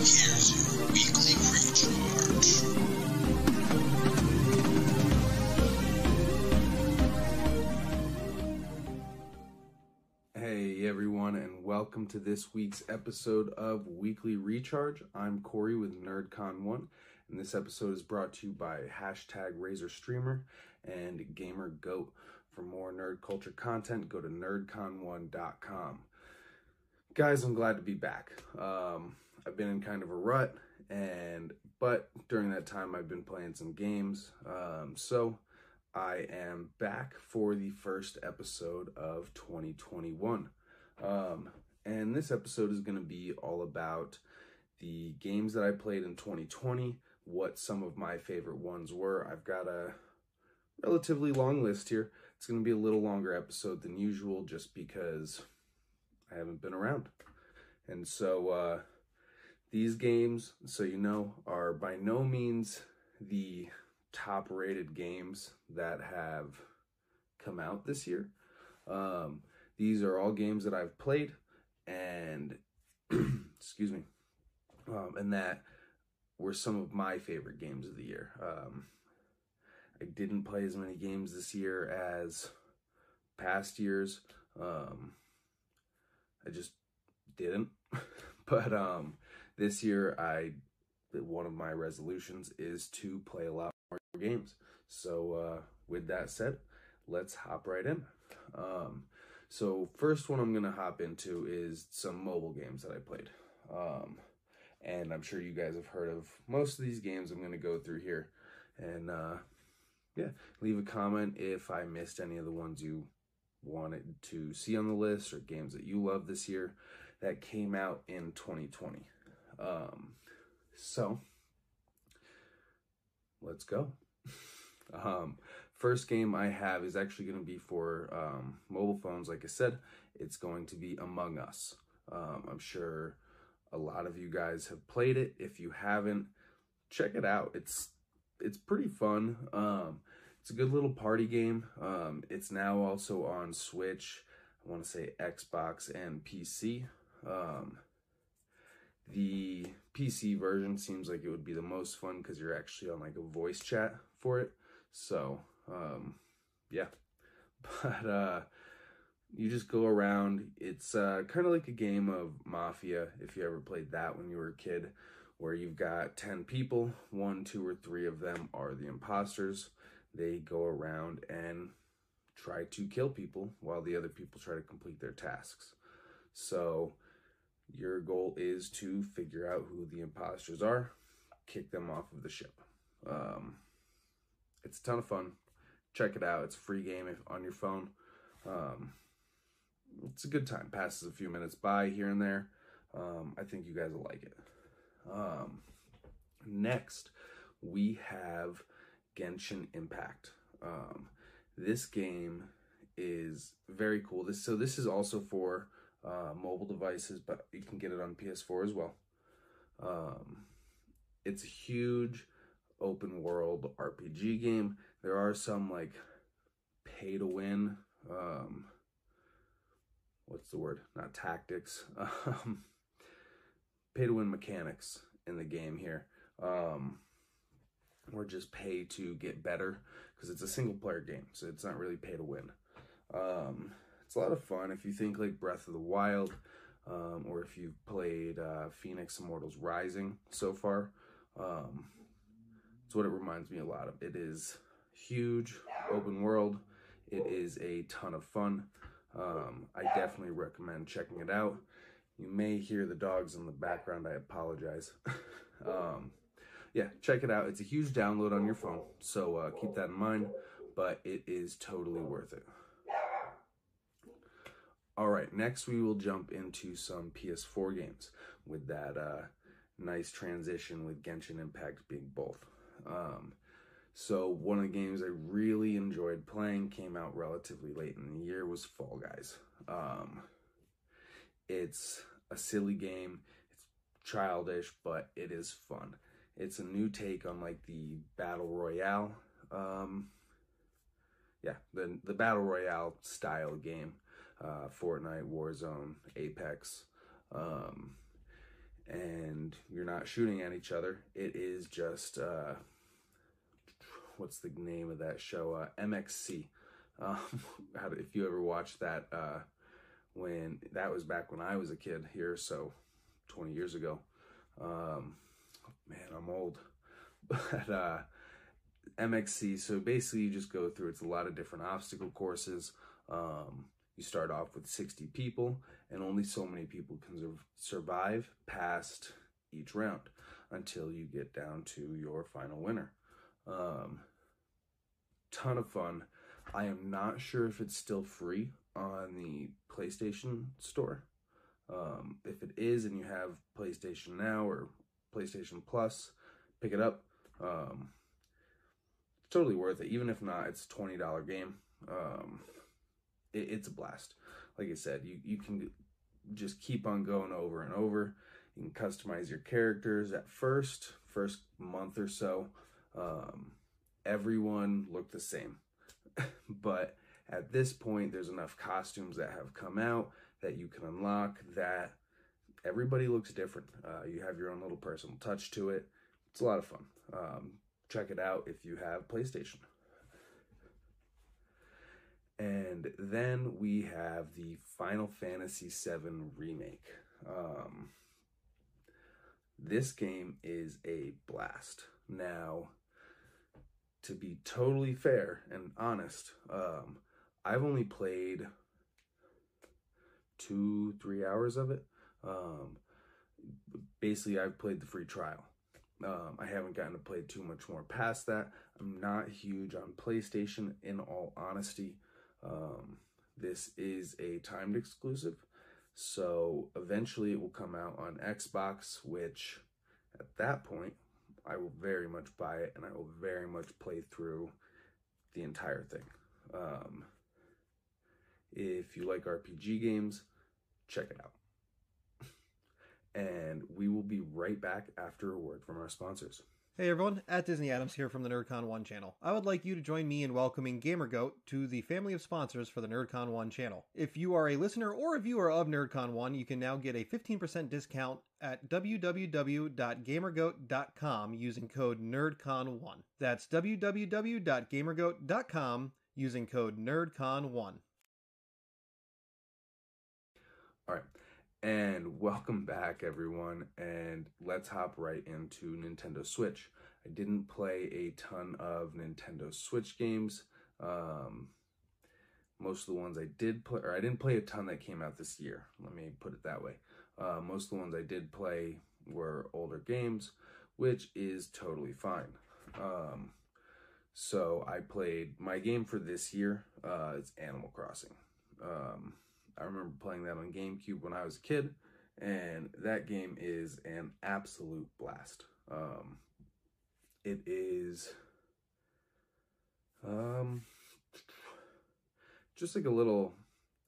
Here's your weekly recharge. Hey everyone, and welcome to this week's episode of Weekly Recharge. I'm Corey with NerdCon1, and this episode is brought to you by hashtag RazorStreamer and GamerGoat. For more nerd culture content, go to nerdcon1.com. Guys, I'm glad to be back. Um, I've been in kind of a rut, and but during that time, I've been playing some games. Um, so I am back for the first episode of 2021. Um, and this episode is going to be all about the games that I played in 2020, what some of my favorite ones were. I've got a relatively long list here. It's going to be a little longer episode than usual just because I haven't been around. And so, uh, these games, so you know, are by no means the top rated games that have come out this year. Um, these are all games that I've played and, excuse me, um, and that were some of my favorite games of the year. Um, I didn't play as many games this year as past years. Um, I just didn't. but um, this year, I one of my resolutions is to play a lot more games. So uh, with that said, let's hop right in. Um, so first one I'm gonna hop into is some mobile games that I played. Um, and I'm sure you guys have heard of most of these games I'm gonna go through here. And uh, yeah, leave a comment if I missed any of the ones you wanted to see on the list or games that you love this year that came out in 2020. Um, so let's go. um, first game I have is actually going to be for um, mobile phones. Like I said, it's going to be Among Us. Um, I'm sure a lot of you guys have played it. If you haven't, check it out. It's it's pretty fun. Um, it's a good little party game. Um, it's now also on Switch. I want to say Xbox and PC. Um, the PC version seems like it would be the most fun because you're actually on like a voice chat for it. So, um, yeah. But uh, you just go around. It's uh, kind of like a game of Mafia, if you ever played that when you were a kid, where you've got 10 people, one, two, or three of them are the imposters. They go around and try to kill people while the other people try to complete their tasks. So, your goal is to figure out who the imposters are, kick them off of the ship. Um, it's a ton of fun. Check it out. It's a free game if, on your phone. Um, it's a good time. Passes a few minutes by here and there. Um, I think you guys will like it. Um, next, we have Genshin Impact. Um, this game is very cool. This so this is also for uh, mobile devices, but you can get it on PS4 as well. Um, it's a huge open world RPG game. There are some like pay to win. Um, what's the word? Not tactics. Um, pay to win mechanics in the game here. Um, or just pay to get better because it's a single player game, so it's not really pay to win. Um, it's a lot of fun if you think like Breath of the Wild, um, or if you've played uh, Fenyx Immortals Rising so far. Um, it's what it reminds me a lot of. It is huge, open world. It is a ton of fun. Um, I definitely recommend checking it out. You may hear the dogs in the background. I apologize. um, yeah, check it out. It's a huge download on your phone, so uh, keep that in mind. But it is totally worth it. All right, next we will jump into some PS4 games with that uh, nice transition with Genshin Impact being both. Um, so one of the games I really enjoyed playing came out relatively late in the year was Fall Guys. Um, it's a silly game. It's childish, but it is fun. It's a new take on like the battle royale. Um, yeah, the the battle royale style game. Uh, Fortnite, Warzone, Apex, um, and you're not shooting at each other. It is just uh, what's the name of that show? Uh, MXC. Um, if you ever watched that, uh, when that was back when I was a kid here, so 20 years ago. Um, man, I'm old. But uh, MXC, so basically you just go through, it's a lot of different obstacle courses. Um, you start off with 60 people, and only so many people can survive past each round until you get down to your final winner. Um, ton of fun. I am not sure if it's still free on the PlayStation Store. Um, if it is and you have PlayStation Now or PlayStation Plus, pick it up. Um, it's totally worth it. Even if not, it's a twenty dollar game. Um, it, it's a blast. Like I said, you you can just keep on going over and over. You can customize your characters at first, first month or so. Um, everyone looked the same, but at this point, there's enough costumes that have come out that you can unlock that everybody looks different. Uh, you have your own little personal touch to it. It's a lot of fun. Um, check it out if you have PlayStation. And then we have the Final Fantasy VII Remake. Um, this game is a blast. Now, to be totally fair and honest, um, I've only played two, three hours of it. Um, basically, I've played the free trial. Um, I haven't gotten to play too much more past that. I'm not huge on PlayStation, in all honesty. Um, this is a timed exclusive, so eventually it will come out on Xbox, which at that point I will very much buy it and I will very much play through the entire thing. Um, if you like RPG games, check it out. and we will be right back after a word from our sponsors. Hey everyone, at Disney Adams here from the NerdCon 1 channel. I would like you to join me in welcoming GamerGoat to the family of sponsors for the NerdCon 1 channel. If you are a listener or a viewer of NerdCon 1, you can now get a 15% discount at www.gamergoat.com using code NerdCon1. That's www.gamergoat.com using code NerdCon1. All right. And welcome back, everyone. And let's hop right into Nintendo Switch. I didn't play a ton of Nintendo Switch games. Um, most of the ones I did play, or I didn't play a ton that came out this year. Let me put it that way. Uh, most of the ones I did play were older games, which is totally fine. Um, so I played my game for this year. Uh, it's Animal Crossing. Um, I remember playing that on GameCube when I was a kid, and that game is an absolute blast. Um, it is um, just like a little,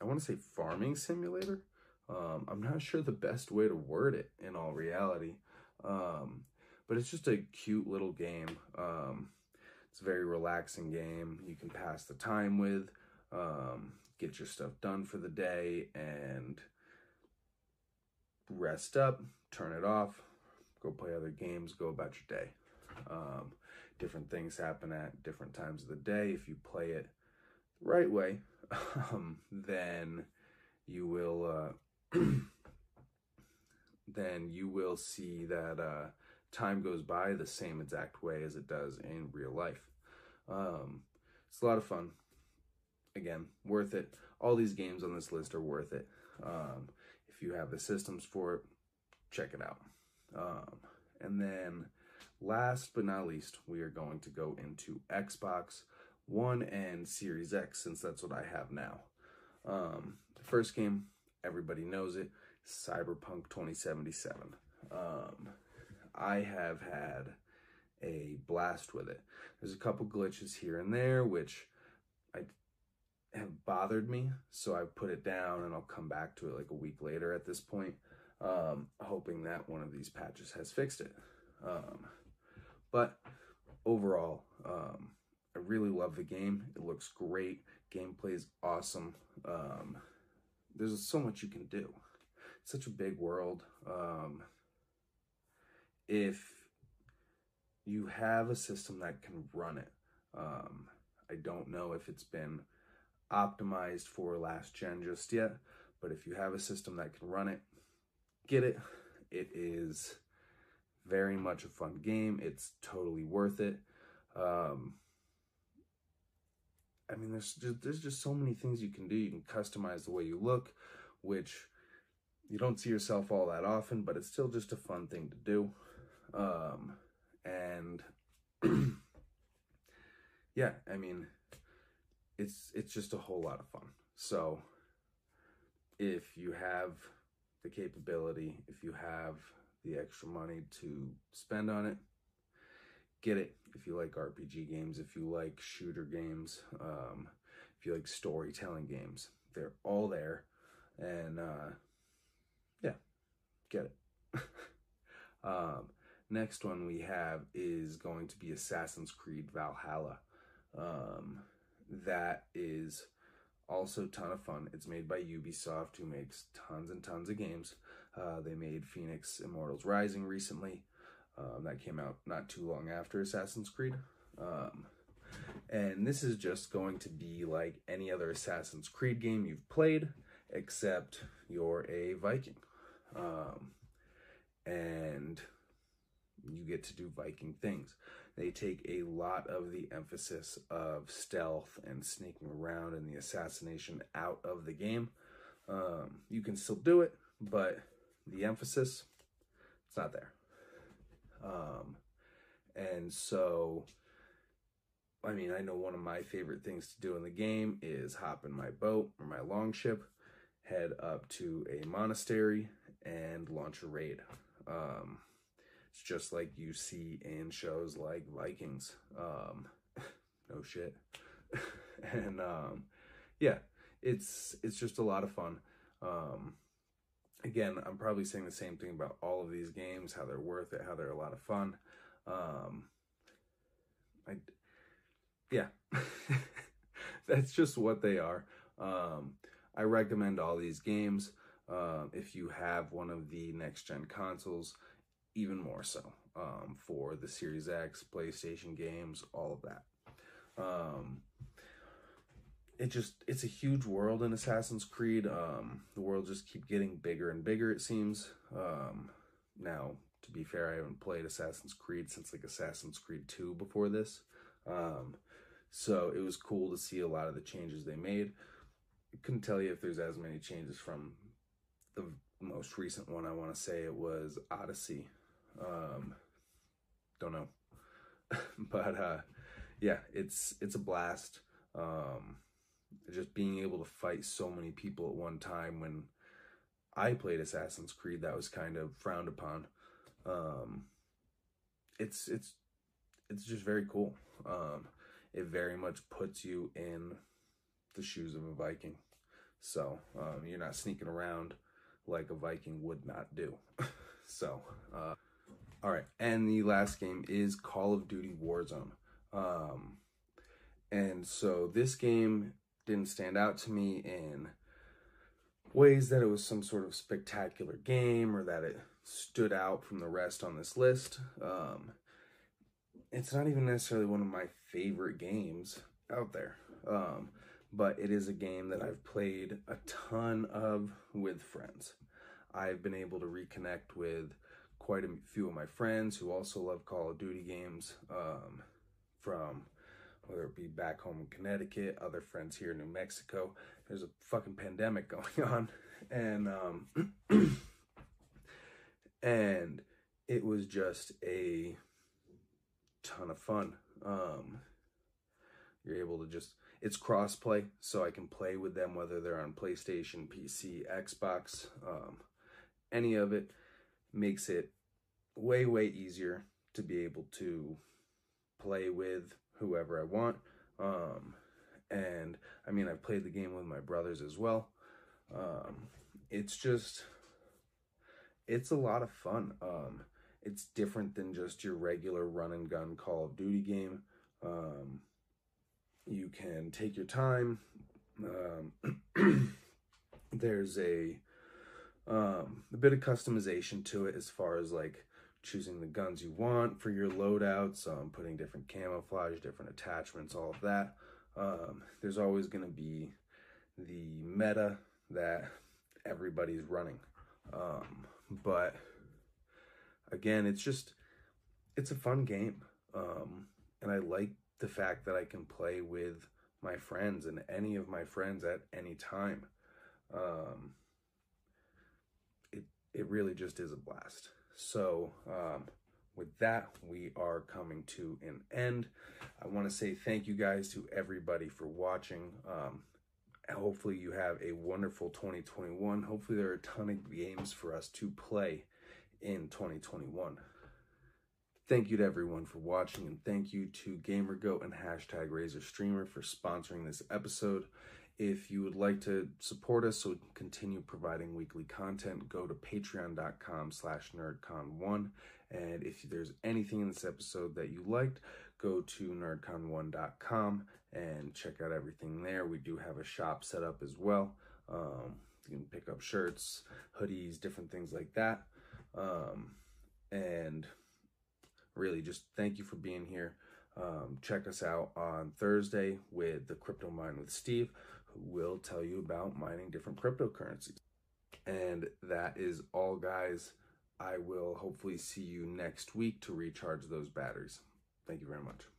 I want to say farming simulator. Um, I'm not sure the best way to word it in all reality, um, but it's just a cute little game. Um, it's a very relaxing game. You can pass the time with. Um, get your stuff done for the day and rest up, turn it off, go play other games, go about your day. Um, different things happen at different times of the day. If you play it the right way, um, then you will uh, then you will see that uh, time goes by the same exact way as it does in real life. Um, it's a lot of fun again, worth it. All these games on this list are worth it. Um, if you have the systems for it, check it out. Um, and then last but not least, we are going to go into Xbox One and Series X since that's what I have now. Um, the first game, everybody knows it, Cyberpunk 2077. Um, I have had a blast with it. There's a couple glitches here and there, which I have bothered me, so I put it down and I'll come back to it like a week later at this point, um, hoping that one of these patches has fixed it. Um, but overall, um, I really love the game. It looks great. Gameplay is awesome. Um, there's so much you can do. It's such a big world. Um, if you have a system that can run it, um, I don't know if it's been optimized for last gen just yet, but if you have a system that can run it, get it. It is very much a fun game. It's totally worth it. Um, I mean, there's just, there's just so many things you can do. You can customize the way you look, which you don't see yourself all that often, but it's still just a fun thing to do. Um, and yeah, I mean, it's it's just a whole lot of fun. So if you have the capability, if you have the extra money to spend on it, get it. If you like RPG games, if you like shooter games, um, if you like storytelling games, they're all there. And uh, yeah, get it. um, next one we have is going to be Assassin's Creed Valhalla. Um, that is also ton of fun. It's made by Ubisoft, who makes tons and tons of games. Uh, they made Fenyx Immortals Rising recently. Um, that came out not too long after Assassin's Creed. Um, and this is just going to be like any other Assassin's Creed game you've played, except you're a Viking. Um, and you get to do Viking things. They take a lot of the emphasis of stealth and sneaking around and the assassination out of the game. Um, you can still do it, but the emphasis, it's not there. Um, and so, I mean, I know one of my favorite things to do in the game is hop in my boat or my longship, head up to a monastery, and launch a raid. Um, it's just like you see in shows like Vikings. Um, no shit. and um, yeah, it's it's just a lot of fun. Um, again, I'm probably saying the same thing about all of these games, how they're worth it, how they're a lot of fun. Um, I, yeah, that's just what they are. Um, I recommend all these games. Um, if you have one of the next gen consoles, even more so um, for the Series X, PlayStation games, all of that. Um, it just it's a huge world in Assassin's Creed. Um, the world just keep getting bigger and bigger. It seems. Um, now, to be fair, I haven't played Assassin's Creed since like Assassin's Creed Two before this, um, so it was cool to see a lot of the changes they made. I couldn't tell you if there's as many changes from the most recent one. I want to say it was Odyssey. Um, don't know, but uh, yeah, it's it's a blast. Um, just being able to fight so many people at one time when I played Assassin's Creed that was kind of frowned upon. Um, it's it's it's just very cool. Um, it very much puts you in the shoes of a Viking. So um, you're not sneaking around like a Viking would not do. so, uh, all right. And the last game is Call of Duty Warzone. Um, and so this game didn't stand out to me in ways that it was some sort of spectacular game or that it stood out from the rest on this list. Um, it's not even necessarily one of my favorite games out there. Um, but it is a game that I've played a ton of with friends. I've been able to reconnect with quite a few of my friends who also love Call of Duty games um, from whether it be back home in Connecticut, other friends here in New Mexico. There's a fucking pandemic going on, and um, and it was just a ton of fun. Um, you're able to just it's crossplay, so I can play with them whether they're on PlayStation, PC, Xbox, um, any of it makes it way way easier to be able to play with whoever I want. Um, and I mean, I've played the game with my brothers as well. Um, it's just, it's a lot of fun. Um, it's different than just your regular run and gun Call of Duty game. Um, you can take your time. Um, there's a um, a bit of customization to it as far as like choosing the guns you want for your loadouts, um, putting different camouflage, different attachments, all of that. Um, there's always going to be the meta that everybody's running. Um, but again, it's just, it's a fun game. Um, and I like the fact that I can play with my friends and any of my friends at any time. Um, it, really just is a blast. So, um, with that, we are coming to an end. I want to say thank you guys to everybody for watching. Um, hopefully, you have a wonderful 2021. Hopefully, there are a ton of games for us to play in 2021. Thank you to everyone for watching, and thank you to GamerGoat and hashtag RazorStreamer for sponsoring this episode. If you would like to support us so we can continue providing weekly content, go to patreon.com slash nerdcon1. And if there's anything in this episode that you liked, go to nerdcon1.com and check out everything there. We do have a shop set up as well. Um, you can pick up shirts, hoodies, different things like that. Um, and really just thank you for being here. Um, check us out on Thursday with the Crypto Mine with Steve, will tell you about mining different cryptocurrencies. And that is all, guys. I will hopefully see you next week to recharge those batteries. Thank you very much.